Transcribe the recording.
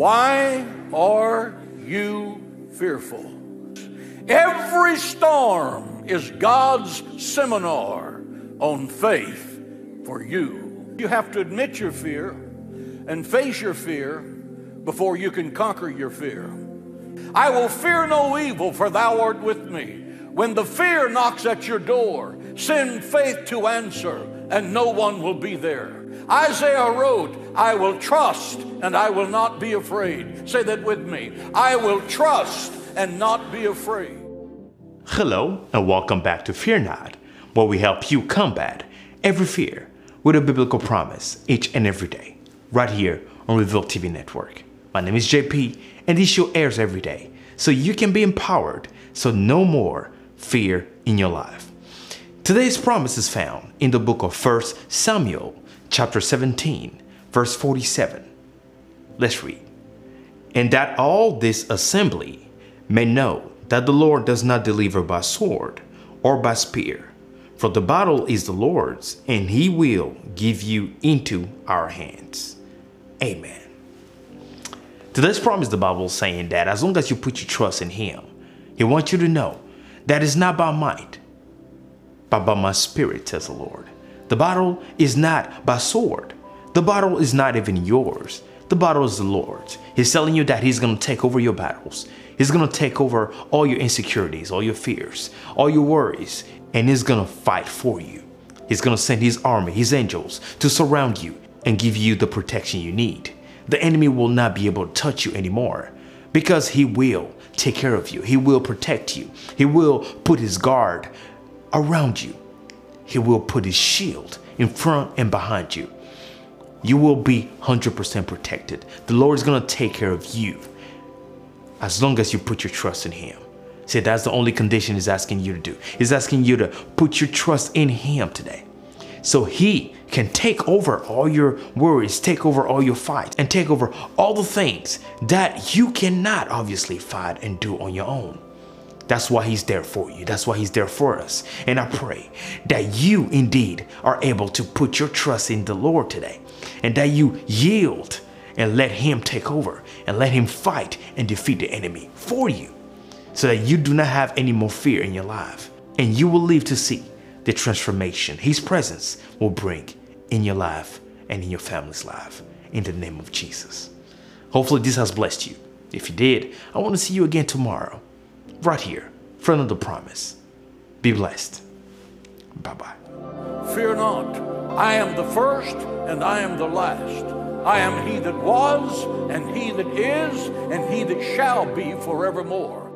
Why are you fearful? Every storm is God's seminar on faith for you. You have to admit your fear and face your fear before you can conquer your fear. I will fear no evil, for thou art with me. When the fear knocks at your door, send faith to answer, and no one will be there. Isaiah wrote, I will trust and I will not be afraid. Say that with me. I will trust and not be afraid. Hello, and welcome back to Fear Not, where we help you combat every fear with a biblical promise each and every day, right here on Reveal TV Network. My name is JP, and this show airs every day, so you can be empowered so no more fear in your life. Today's promise is found in the book of 1 Samuel, chapter 17, verse 47. Let's read. And that all this assembly may know that the Lord does not deliver by sword or by spear, for the battle is the Lord's, and he will give you into our hands. Amen. Today's promise, the Bible is saying that as long as you put your trust in him, he wants you to know that it's not by might, but by my spirit, says the Lord. The battle is not by sword. The battle is not even yours. The battle is the Lord's. He's telling you that He's going to take over your battles. He's going to take over all your insecurities, all your fears, all your worries, and He's going to fight for you. He's going to send His army, His angels, to surround you and give you the protection you need. The enemy will not be able to touch you anymore because He will take care of you. He will protect you. He will put His guard around you. He will put His shield in front and behind you you will be 100% protected. The Lord is going to take care of you as long as you put your trust in Him. See, that's the only condition He's asking you to do. He's asking you to put your trust in Him today. So He can take over all your worries, take over all your fights, and take over all the things that you cannot obviously fight and do on your own. That's why He's there for you. That's why He's there for us. And I pray that you indeed are able to put your trust in the Lord today and that you yield and let Him take over and let Him fight and defeat the enemy for you so that you do not have any more fear in your life and you will live to see the transformation His presence will bring in your life and in your family's life in the name of Jesus. Hopefully, this has blessed you. If you did, I want to see you again tomorrow right here, front of the promise. Be blessed. Bye bye. Fear not. I am the first and I am the last. I am he that was and he that is and he that shall be forevermore.